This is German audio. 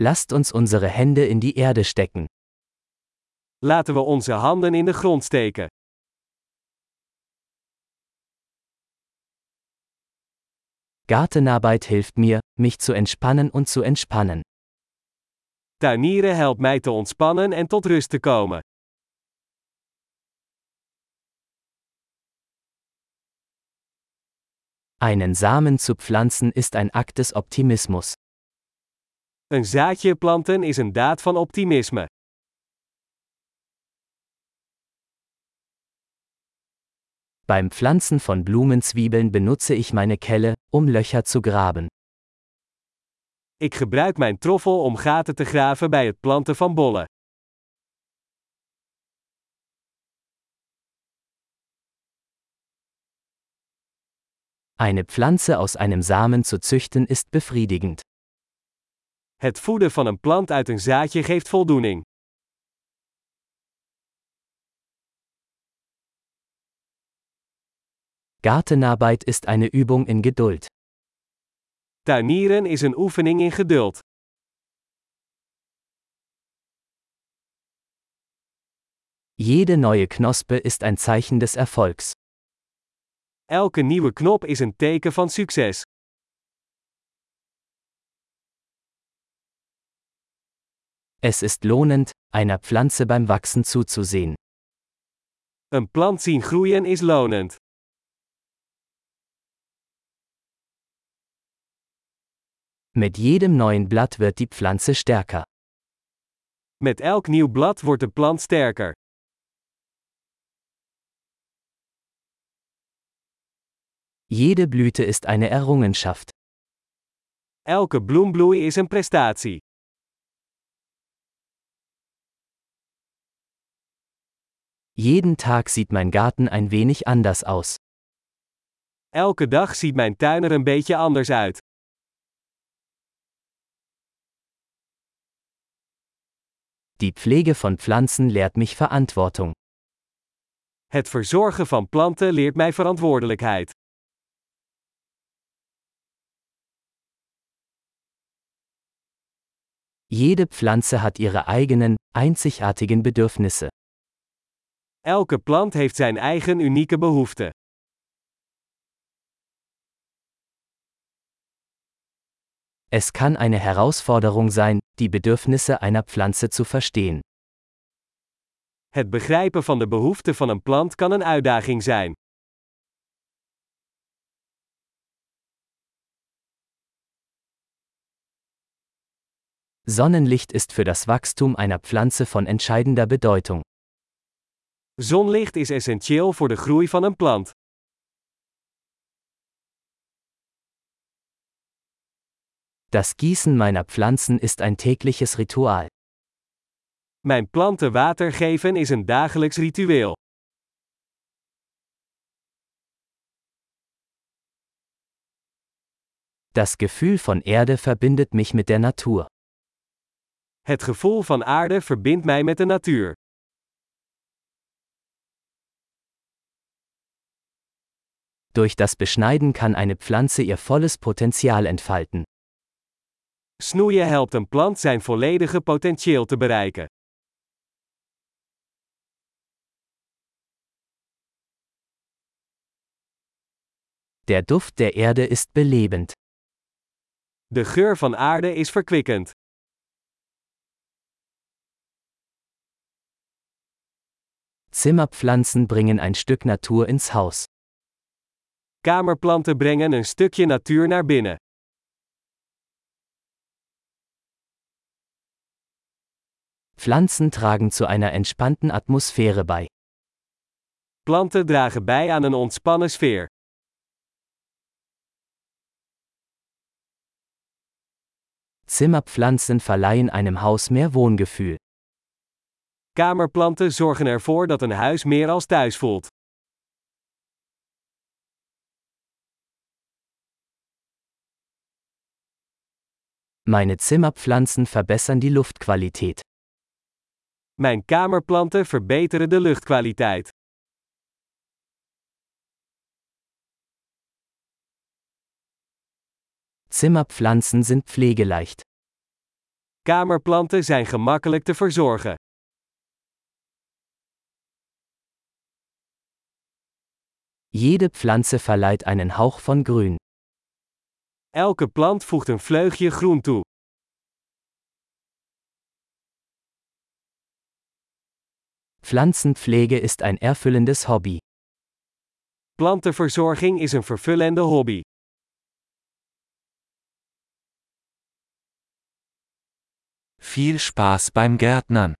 Lasst uns unsere Hände in die Erde stecken. Laten we onze handen in de grond steken. Gartenarbeit hilft mir, mich zu entspannen und zu entspannen. Tuinieren helpt mij te ontspannen en tot rust te komen. Einen Samen zu pflanzen ist ein Akt des Optimismus. Een zaadje planten is een daad van optimisme. Beim Pflanzen von Blumenzwiebeln benutze ich meine Kelle, um Löcher zu graben. Ik gebruik mijn troffel om gaten te graven bij het planten van bollen. Eine Pflanze aus einem Samen zu züchten ist befriedigend. Het voeden van een plant uit een zaadje geeft voldoening. Gartenarbeit ist eine Übung in Geduld. Tuinieren is een oefening in geduld. Jede neue Knospe ist ein Zeichen des Erfolgs. Elke nieuwe knop is een teken van succes. Es ist lohnend, einer Pflanze beim Wachsen zuzusehen. Een plant zien groeien is lonend. Mit jedem neuen Blatt wird die Pflanze stärker. Met elk nieuw blad wordt de plant sterker. Jede Blüte ist eine Errungenschaft. Elke bloembloei is een prestatie. Jeden Tag sieht mein Garten ein wenig anders aus. Elke dag ziet mijn tuin er een beetje anders uit. Die Pflege von Pflanzen lehrt mich Verantwortung. Het verzorgen van planten leert mij verantwoordelijkheid. Jede Pflanze hat ihre eigenen, einzigartigen Bedürfnisse. Elke plant heeft zijn eigen unieke behoeften. Es kann eine Herausforderung sein, die Bedürfnisse einer Pflanze zu verstehen. Het begrijpen van de behoeften van een plant kan een uitdaging zijn. Sonnenlicht ist für das Wachstum einer Pflanze von entscheidender Bedeutung. Zonlicht is essentieel voor de groei van een plant. Das Gießen meiner Pflanzen ist ein tägliches Ritual. Mijn planten water geven is een dagelijks ritueel. Das Gefühl von Erde verbindet mich mit der Natur. Het gevoel van aarde verbindt mij met de natuur. Durch das Beschneiden kann eine Pflanze ihr volles Potenzial entfalten. Snoeien helpt een plant zijn volledige potentieel te bereiken. Der Duft der Erde ist belebend. De geur van aarde is verkwikkend. Zimmerpflanzen bringen ein Stück Natur ins Haus. Kamerplanten brengen een stukje natuur naar binnen. Pflanzen tragen zu einer entspannten Atmosphäre bei. Planten dragen bij aan een ontspannen sfeer. Zimmerpflanzen verleihen einem Haus mehr Wohngefühl. Kamerplanten zorgen ervoor dat een huis meer als thuis voelt. Meine Zimmerpflanzen verbessern die Luftqualität. Mijn kamerplanten verbeteren de luchtkwaliteit. Zimmerpflanzen sind pflegeleicht. Kamerplanten zijn gemakkelijk te verzorgen. Jede Pflanze verleiht einen Hauch von Grün. Elke plant voegt een vleugje groen toe. Pflanzenpflege ist ein erfüllendes Hobby. Plantenverzorging is een vervullende hobby. Viel Spaß beim Gärtnern.